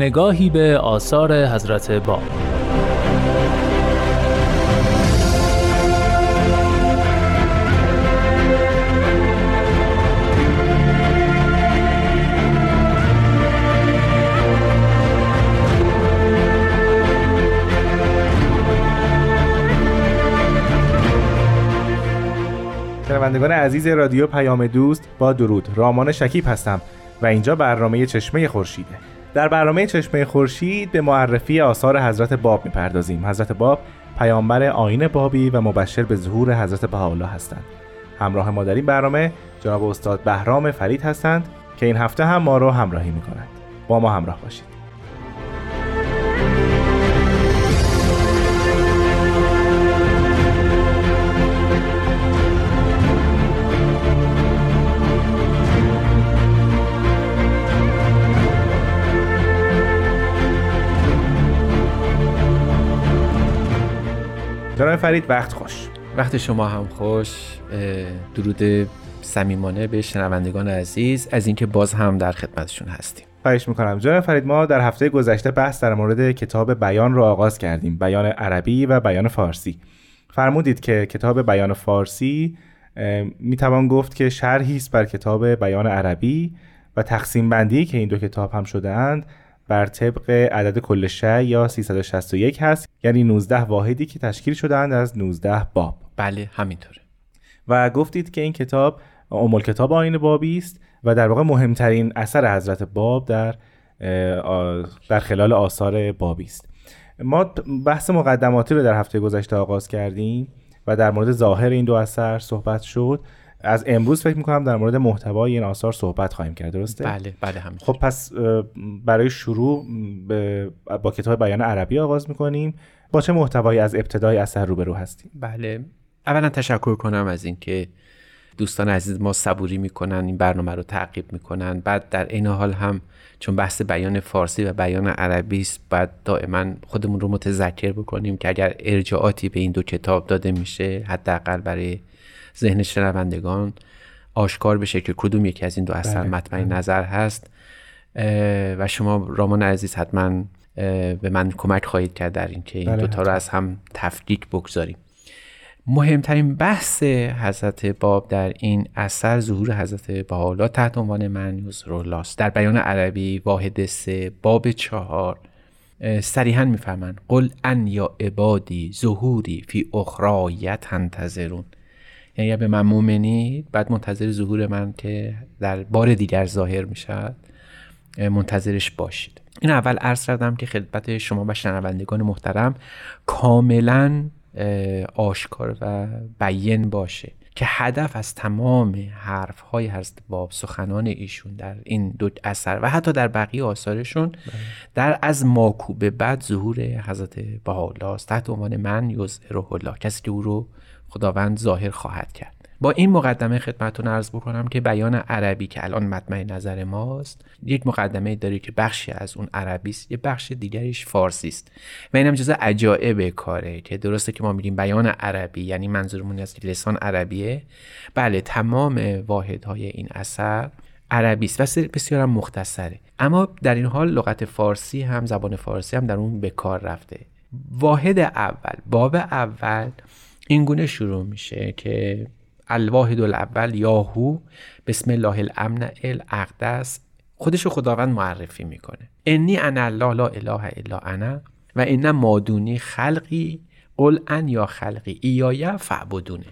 نگاهی به آثار حضرت باب شنوندگان عزیز رادیو پیام دوست با درود. رامان شکیب هستم و اینجا برنامه چشمه خورشیده. در برنامه چشمه خورشید به معرفی آثار حضرت باب می‌پردازیم. حضرت باب پیامبر آین بابی و مبشر به ظهور حضرت بهاءالله هستند. همراه ما در این برنامه جناب استاد بهرام فرید هستند که این هفته هم ما رو همراهی می‌کنند. با ما همراه باشید. فرید وقت خوش. وقت شما هم خوش. درود صمیمانه به شنوندگان عزیز از اینکه باز هم در خدمتشون هستیم. خواهش می‌کنم. جناب فرید ما در هفته گذشته بحث در مورد کتاب بیان رو آغاز کردیم. بیان عربی و بیان فارسی. فرمودید که کتاب بیان فارسی می‌توان گفت که شرحی است بر کتاب بیان عربی و تقسیم بندی که این دو کتاب هم شده اند بر طبق عدد کل شع یا 361 هست. یعنی 19 واحدی که تشکیل شدند از 19 باب. بله همینطوره. و گفتید که این کتاب ام کتاب آین بابی است و در واقع مهمترین اثر حضرت باب در در خلال آثار بابی است. ما بحث مقدماتی رو در هفته گذشته آغاز کردیم و در مورد ظاهر این دو اثر صحبت شد. از امروز فکر می‌کنم در مورد محتوای این آثار صحبت خواهیم کرد درسته؟ بله بله همین خب پس برای شروع با کتاب بیان عربی آغاز می‌کنیم. با چه محتوایی از ابتدای اثر روبرو هستیم؟ بله. اولا تشکر کنم از اینکه دوستان عزیز ما صبوری می‌کنن این برنامه رو تعقیب می‌کنن. بعد در این حال هم چون بحث بیان فارسی و بیان عربی است بعد دائما خودمون رو متذکر بکنیم که اگر ارجاعاتی به این دو کتاب داده میشه حداقل برای ذهن شنوندگان آشکار بشه که کدوم یکی از این دو اثر بله. مطمئن بله. نظر هست و شما رامان عزیز حتما به من کمک خواهید کرد در اینکه این, این بله، دوتا رو از هم تفکیک بگذاریم مهمترین بحث حضرت باب در این اثر ظهور حضرت بحالا تحت عنوان من رولاست در بیان عربی واحد سه باب چهار صریحا می‌فهمند قل ان یا عبادی ظهوری فی اخرایت تنتظرون یعنی به من مومنید بعد منتظر ظهور من که در بار دیگر ظاهر می‌شد منتظرش باشید. این اول عرض کردم که خدمت شما و شنوندگان محترم کاملا آشکار و بیین باشه که هدف از تمام حرف های هست باب سخنان ایشون در این دو اثر و حتی در بقیه آثارشون بله. در از ماکو به بعد ظهور حضرت بهاءالله است. تحت عنوان من یظهره الله. کسی که او رو خداوند ظاهر خواهد کرد. با این مقدمه خدمتتون عرض بکنم که بیان عربی که الان مطمع نظر ماست یک مقدمه داره که بخشی از اون عربی است یه بخش دیگریش فارسی است. و اینم جزء عجایب کاره که درسته که ما میگیم بیان عربی یعنی منظورمون از که لسان عربیه. بله تمام واحدهای این اثر عربی است و بسیار مختصره. اما در این حال لغت فارسی هم زبان فارسی هم در اون به کار رفته. واحد اول باب اول این گونه شروع میشه که الواحد الاول یاهو بسم الله الامن الاقدس خودش خداوند معرفی می‌کنه. انی انا الله لا اله الا انا و ان مادونی خلقی قل ان یا خلقی ایایه فعبدونه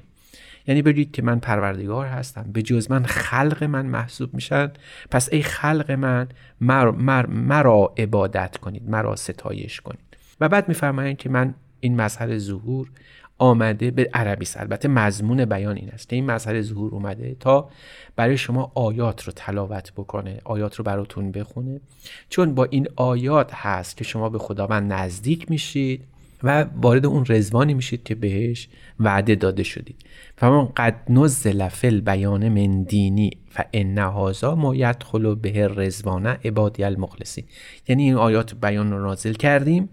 یعنی بگید که من پروردگار هستم به جز من خلق من محسوب میشن پس ای خلق من مر مرا عبادت کنید مرا ستایش کنید. و بعد میفرمایند که من این مظهر ظهور آمده به عربی است. البته مضمون بیان این است این مسئله ظهور اومده تا برای شما آیات رو تلاوت بکنه آیات رو براتون بخونه. چون با این آیات هست که شما به خداوند نزدیک میشید و وارد اون رزوانی میشید که بهش وعده داده شدید. فمن قد نزل فی بیان من دینی و ان هذا ما یدخل به رزوانه عبادی المخلصین. یعنی این آیات بیان رو نازل کردیم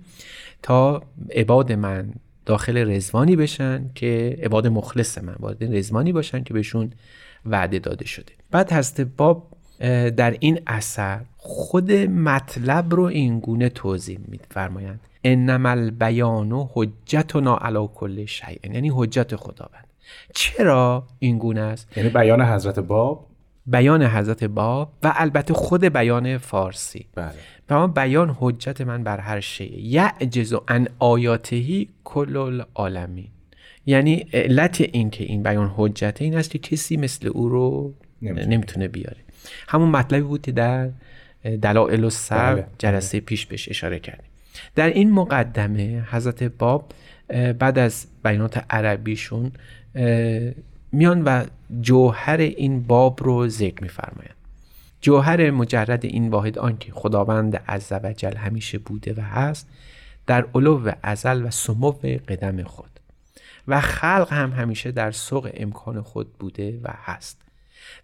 تا عباد من داخل رزوانی بشن که عباد مخلص من وارد رزوانی باشن که بهشون وعده داده شده. بعد هست باب در این اثر خود مطلب رو این گونه توضیح میفرمایند. انما البیان حجتنا علی کل شیء. یعنی حجت خداوند. چرا این گونه است؟ یعنی بیان حضرت باب؟ بیان حضرت باب و البته خود بیان فارسی. بله. و بیان حجت من بر هر شیء یعجز ان آیاتهی کل العالمین. یعنی علت این که این بیان حجت این است که کسی مثل او رو نمی‌تونه. نمی‌تونه بیاره. همون مطلبی بود که در دلائل و سر بله. جلسه پیش بهش اشاره کردیم. در این مقدمه حضرت باب بعد از بیانات عربیشون میان و جوهر این باب رو ذکر میفرمایند جوهر مجرد این واحد آنکه خداوند عزوجل همیشه بوده و هست در علو ازل و سمو قدم خود. و خلق هم همیشه در سوق امکان خود بوده و هست.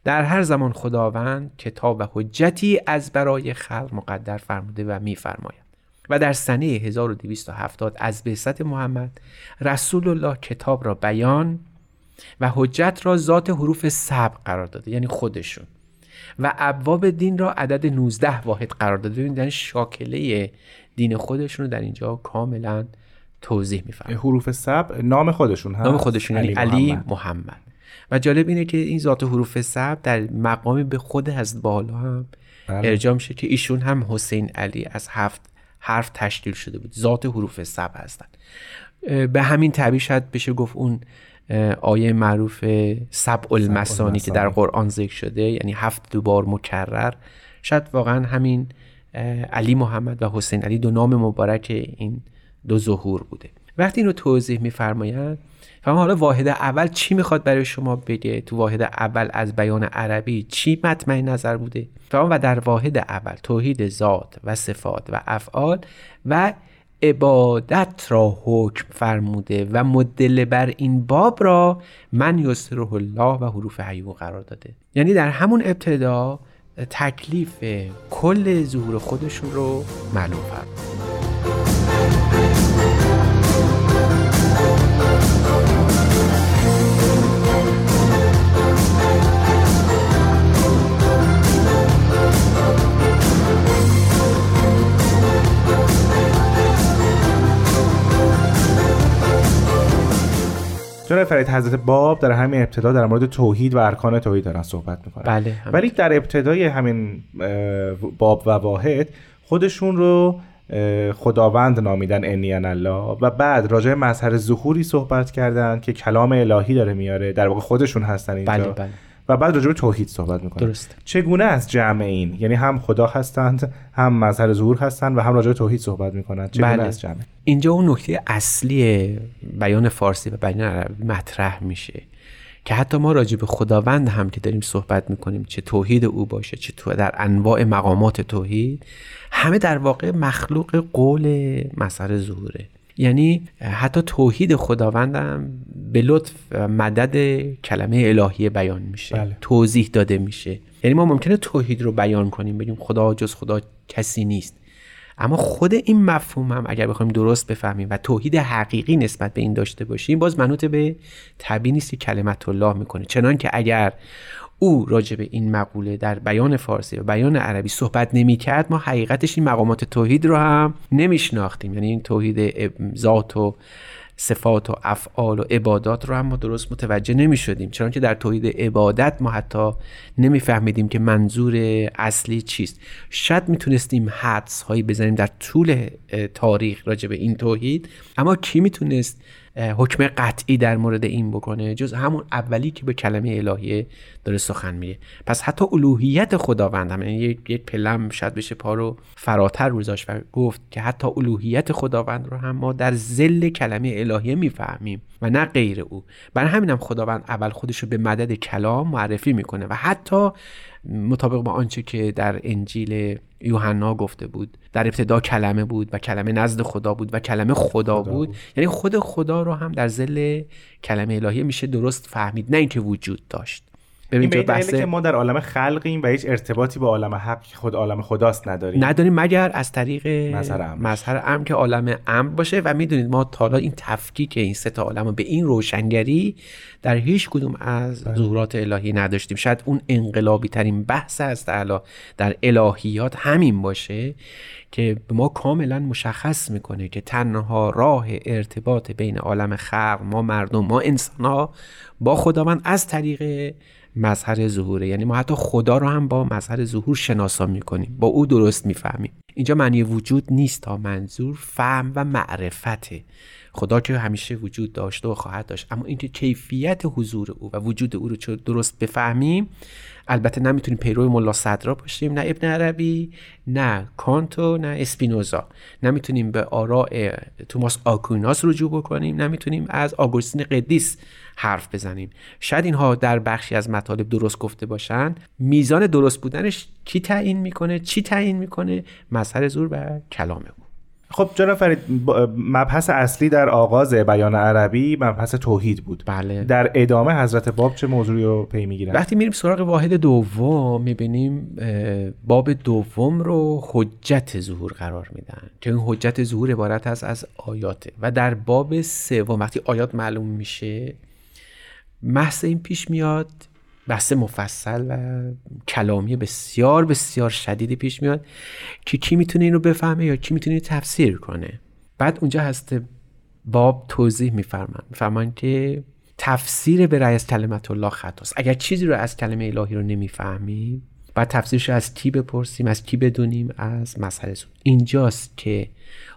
در هر زمان خداوند کتاب و حجتی از برای خلق مقدر فرموده و میفرماید. و در سنه 1270 از بعثت محمد رسول الله کتاب را بیان و حجت را ذات حروف سبع قرار داده یعنی خودشون و ابواب دین را عدد 19 واحد قرار داده ببینید شاکله دین خودشون رو در اینجا کاملا توضیح میفرمایند حروف سب نام خودشون هست نام خودشون یعنی علی محمد. محمد. و جالب اینه که این ذات حروف سب در مقامی به خود حضرت بالا هم بله. ارجاع میشه که ایشون هم حسین علی از هفت حرف تشکیل شده بود ذات حروف سب هستن اه، به همین تعبیر شاید بشه گفت اون آیه معروف سبع المثانی که در قرآن ذکر شده یعنی هفت دوبار مکرر. شاید واقعا همین علی محمد و حسین علی دو نام مبارک این دو ظهور بوده. وقتی این رو توضیح میفرمایند فهم حالا واحد اول چی می‌خواد برای شما بگه؟ تو واحد اول از بیان عربی چی مطمع نظر بوده؟ فهم و در واحد اول توحید ذات و صفات و افعال و عبادت را حکم فرموده و مدل بر این باب را من یسره الله و حروف حیو قرار داده. یعنی در همون ابتدا تکلیف کل ظهور خودشون رو معلوم فرمود فرید حضرت باب در همین ابتدا در مورد توحید و ارکان توحید دارن صحبت می‌کنن. بله. ولی در ابتدای همین باب و واحد خودشون رو خداوند نامیدن انیان الله و بعد راجع مظهر ظهوری صحبت کردن که کلام الهی داره میاره. در واقع خودشون هستن اینجا. بله بله. و بعد راجع به توحید صحبت می‌کنن درست چگونه از جمع این؟ یعنی هم خدا هستند هم مظهر ظهور هستند و هم راجع به توحید صحبت می‌کنن چگونه بله. از جمع؟ اینجا اون نکته اصلی بیان فارسی و بیان عربی مطرح میشه که حتی ما راجع به خداوند هم که داریم صحبت می‌کنیم چه توحید او باشه چه تو در انواع مقامات توحید همه در واقع مخلوق قول مسئله ظهوره. یعنی حتی توحید خداوندم به لطف مدد کلمه الهی بیان میشه. بله. توضیح داده میشه. یعنی ما ممکنه توحید رو بیان کنیم بگیم خدا جز خدا کسی نیست. اما خود این مفهوم هم اگر بخوایم درست بفهمیم و توحید حقیقی نسبت به این داشته باشیم باز منوط به تبیینی است که کلمت الله می‌کنه. چنان که اگر او راجع به این مقوله در بیان فارسی و بیان عربی صحبت نمی‌کرد ما حقیقتش این مقامات توحید رو هم نمیشناختیم. یعنی این توحید ذات و صفات و افعال و عبادات رو هم ما درست متوجه نمی شدیم چون که در توحید عبادت ما حتی نمیفهمیدیم که منظور اصلی چیست. شاید می‌تونستیم حدس هایی بزنیم در طول تاریخ راجع به این توحید اما کی می‌تونست حکم قطعی در مورد این بکنه جز همون اولی که به کلمه الهیه داره سخن میگه. پس حتی الوهیت خداوند هم یعنی یک پلم شاید بشه پا رو فراتر روزاش و گفت که حتی الوهیت خداوند رو هم ما در زل کلمه الهیه می‌فهمیم و نه غیر او. برای همینم خداوند اول خودش رو به مدد کلام معرفی می‌کنه و حتی مطابق با آنچه که در انجیل یوحنا گفته بود در ابتدا کلمه بود و کلمه نزد خدا بود و کلمه خدا, بود. بود. یعنی خود خدا رو هم در زل کلمه الهی میشه درست فهمید نه اینکه وجود داشت ببین این بحث... که ما در عالم خلقیم و هیچ ارتباطی با عالم حق خود عالم خداست نداریم. نداریم مگر از طریق مظهر امر که عالم امر باشه. و می‌دونید ما تا این تفکیک این سه تا عالم به این روشنگری در هیچ کدوم از بله. ظهورات الهی نداشتیم. شاید اون انقلابی ترین بحث است در الهیات همین باشه که به ما کاملا مشخص می‌کنه که تنها راه ارتباط بین عالم خلق ما مردم ما انسان ها با خداوند از طریق مظهر ظهوره. یعنی ما حتی خدا رو هم با مظهر ظهور شناسا می‌کنیم. با او درست می‌فهمیم. اینجا معنی وجود نیست تا منظور فهم و معرفته. خدا که همیشه وجود داشته و خواهد داشت. اما اینکه کیفیت حضور او و وجود او رو درست بفهمیم البته نمی‌تونیم پیرو ملا صدرا باشیم نه ابن عربی نه کانتو نه اسپینوزا. نمی‌تونیم به آراء توماس آکویناس رجوع بکنیم. نمی‌تونیم از آگوستین قدیس حرف بزنیم. شاید اینها در بخشی از مطالب درست گفته باشن. میزان درست بودنش کی تعیین می‌کنه؟ چی تعیین می‌کنه؟ مظهر زور و کلام او. خب جناب فرید مبحث اصلی در آغاز بیان عربی مبحث توحید بود. بله. در ادامه حضرت باب چه موضوعی رو پی می‌گیرن؟ وقتی میریم سراغ واحد دوم می‌بینیم باب دوم رو حجت ظهور قرار میدن. که این حجت ظهور عبارت از از آیاته. و در باب سوم وقتی آیات معلوم میشه محض این پیش میاد بحث مفصل و کلامی بسیار بسیار شدیدی پیش میاد که کی می‌تونه این رو بفهمه یا کی می‌تونه تفسیر کنه. بعد اونجا هست باب توضیح میفرمان میفرمان که تفسیر به رأی از کلمت الله خطاست اگر چیزی رو از کلمه الهی رو نمی‌فهمیم بعد تفسیرش رو از کی بپرسیم از کی بدونیم؟ از مسئله اینجاست که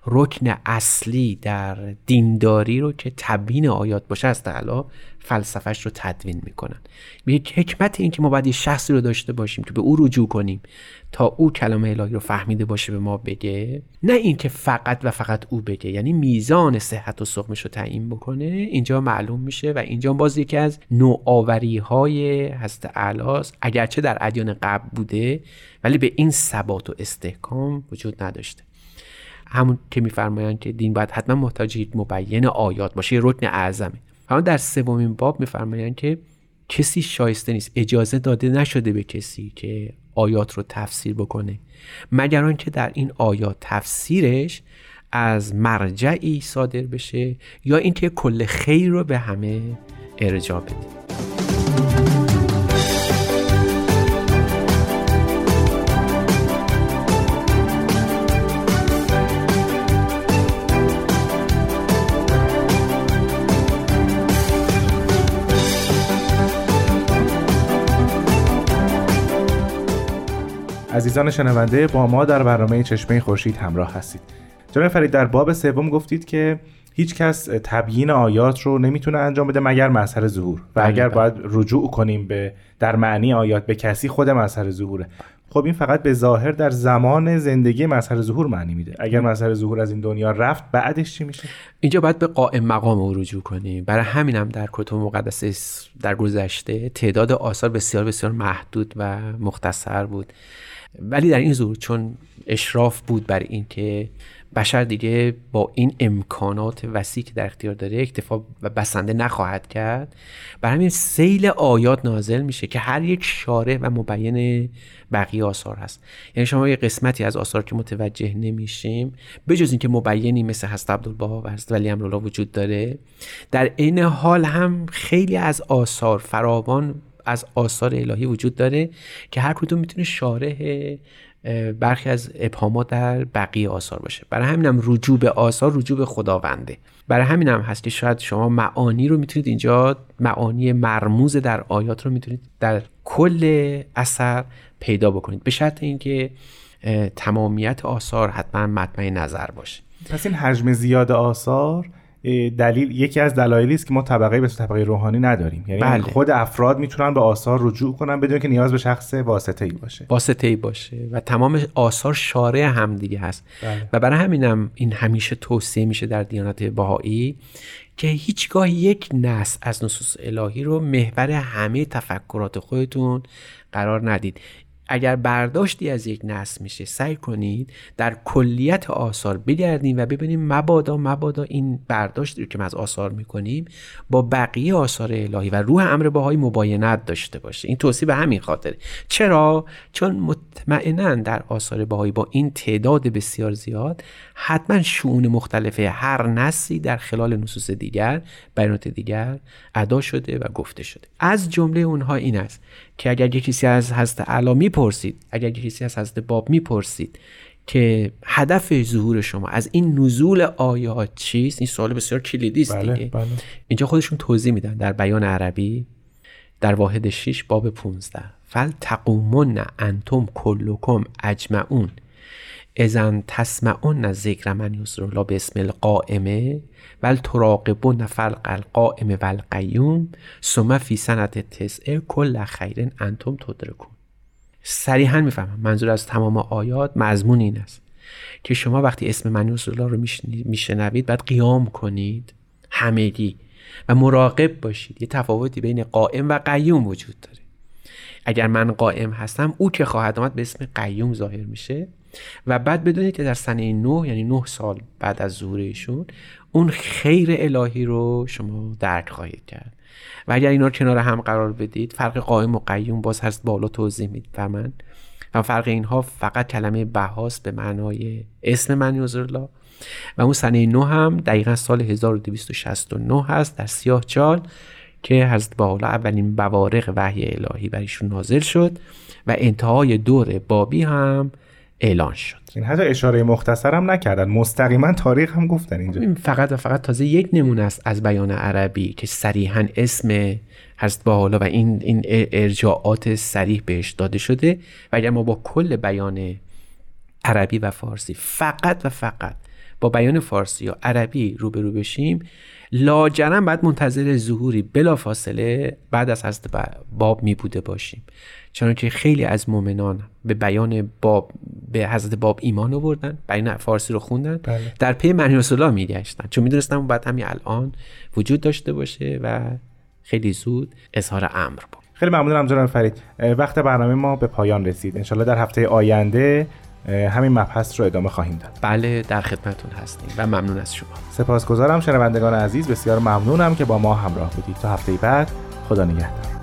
رکن اصلی در دینداری رو که تبیین آیات باشه از تعالی فلسفهش رو تدوین می‌کنن. یک حکمت این که ما باید یه شخصی رو داشته باشیم که به او رجوع کنیم تا او کلام الهی رو فهمیده باشه به ما بگه نه اینکه فقط و فقط او بگه. یعنی میزان صحت و سقمش رو تعیین بکنه اینجا معلوم میشه و اینجا باز یکی از نوآوری های هست اعلاست اگرچه در ادیان قبل بوده ولی به این ثبات و استحکام وجود نداشته. همون که میفرمایند که دین باید حتما محتاج یک مبین آیات باشه یه رکن اعظمه. اما در سومین باب میفرمایند که کسی شایسته نیست اجازه داده نشده به کسی که آیات رو تفسیر بکنه. مگر آنکه در این آیات تفسیرش از مرجعی صادر بشه یا اینکه کل خیر رو به همه ارجاع بده. عزیزان شنونده با ما در برنامه چشمه خورشید همراه هستید. جناب فرید در باب سوم گفتید که هیچ کس تبیین آیات رو نمی‌تونه انجام بده مگر مظهر ظهور. و بله، اگر بله. باید رجوع کنیم به در معنی آیات به کسی خود مظهر ظهوره. خب این فقط به ظاهر در زمان زندگی مظهر ظهور معنی میده. اگر مظهر ظهور از این دنیا رفت بعدش چی میشه؟ اینجا باید به قائم مقام او رجوع کنیم. برای همینم در کتب مقدسه در گذشته تعداد آثار بسیار بسیار محدود و مختصر بود. ولی در این زور چون اشراف بود بر اینکه بشر دیگه با این امکانات وسیع که در اختیار داره اکتفا و بسنده نخواهد کرد. بر همین سیل آیات نازل میشه که هر یک شارع و مبین بقیه آثار هست. یعنی شما یه قسمتی از آثار که متوجه نمیشیم بجز اینکه مبینی مثل هست عبدالبها و هست ولی امرولا وجود داره در این حال هم خیلی از آثار فراوان از آثار الهی وجود داره که هر کدوم می‌تونه شارح برخی از ابهامات در بقیه آثار باشه. برای همینم رجوع به آثار رجوع به خداونده. برای همینم هست که شاید شما معانی رو می‌تونید اینجا معانی مرموز در آیات رو می‌تونید در کل اثر پیدا بکنید. به شرط اینکه تمامیت آثار حتما مطمع نظر باشه. پس این حجم زیاد آثار دلیل یکی از دلایلی است که ما طبقه به طبقه روحانی نداریم یعنی بله. خود افراد می‌تونن به آثار رجوع کنن بدون که نیاز به شخص واسطه ای باشه واسطه ای باشه و تمام آثار شارع همدیگه هست بله. و برای همینم این همیشه توصیه میشه در دیانت بهایی که هیچگاه یک نص از نصوص الهی رو محور همه تفکرات خودتون قرار ندید اگر برداشتی از یک نص میشه سعی کنید در کلیت آثار بگردیم و ببینیم مبادا مبادا این برداشتی که ما از آثار می‌کنیم با بقیه آثار الهی و روح امر باهایی مباینت داشته باشه. این توصیه به همین خاطره. چرا؟ چون مطمئنا در آثار باهایی با این تعداد بسیار زیاد حتما شعون مختلفه هر نصی در خلال نصوص دیگر بیانات دیگر ادا شده و گفته شده. از جمله اونها این است که اگر یک کسی از حضرت علا می‌پرسید اگر یک کسی از حضرت باب می‌پرسید که هدف ظهور شما از این نزول آیات چیست؟ این سوال بسیار کلیدی است بله، دیگه. بله. اینجا خودشون توضیح میدن. در بیان عربی در واحد 6 باب 15 فل تقومون انتم کلکم اجمعون. اذن تسمعون ذکر من یسر الله به اسم القائمه ول تراقبون فلق القائم و القیوم ثم فی سنت تسعه کل خیر انتم تدرکون. صریحا می‌فهمم منظور از تمام آیات مضمون این است که شما وقتی اسم من یسر الله رو میشنوید باید قیام کنید همگی و مراقب باشید. یه تفاوتی بین قائم و قیوم وجود داره. اگر من قائم هستم او که خواهد آمد به اسم قیوم ظاهر میشه. و بعد بدونید که در سنه نه یعنی نه سال بعد از ظهور ایشون اون خیر الهی رو شما درک خواهید کرد. و اگر اینا رو کنار هم قرار بدید فرق قائم و قیوم باز هست بالا توضیح میفرمن و فرق اینها فقط کلمه بهاست به معنای اسم من الله و اون سنه نو هم دقیقا سال 1269 هست در سیاه چال که حضرت بحالا اولین بوارق وحی الهی بر ایشون نازل شد. و انتهای دور بابی هم اعلان شد. این حتی اشاره مختصر هم نکردن. مستقیما تاریخ هم گفتن اینجا. این فقط و فقط تازه یک نمونه است از بیان عربی که صریحا اسم حضرت بحالا و این این ارجاعات صریح بهش داده شده. و اگر ما با کل بیان عربی و فارسی فقط و فقط با بیان فارسی یا عربی روبرو بشیم لاجرم بعد منتظر ظهوری بلا فاصله بعد از حضرت باب می بوده باشیم. چنانکه خیلی از مؤمنان به بیان باب به حضرت باب ایمان آوردن بیان فارسی رو خوندن بله. در پی معنی رسول الله میگشتن. چون می‌دونستن اون بعد همین الان وجود داشته باشه و خیلی زود اظهار امر بود. خیلی ممنونم جناب فرید. وقت برنامه ما به پایان رسید. انشالله در هفته آینده همین مبحث رو ادامه خواهیم داد. بله در خدمتون هستیم و ممنون از شما. سپاسگزارم شنوندگان عزیز بسیار ممنونم که با ما همراه بودید. تا هفته بعد خدا نگهدار.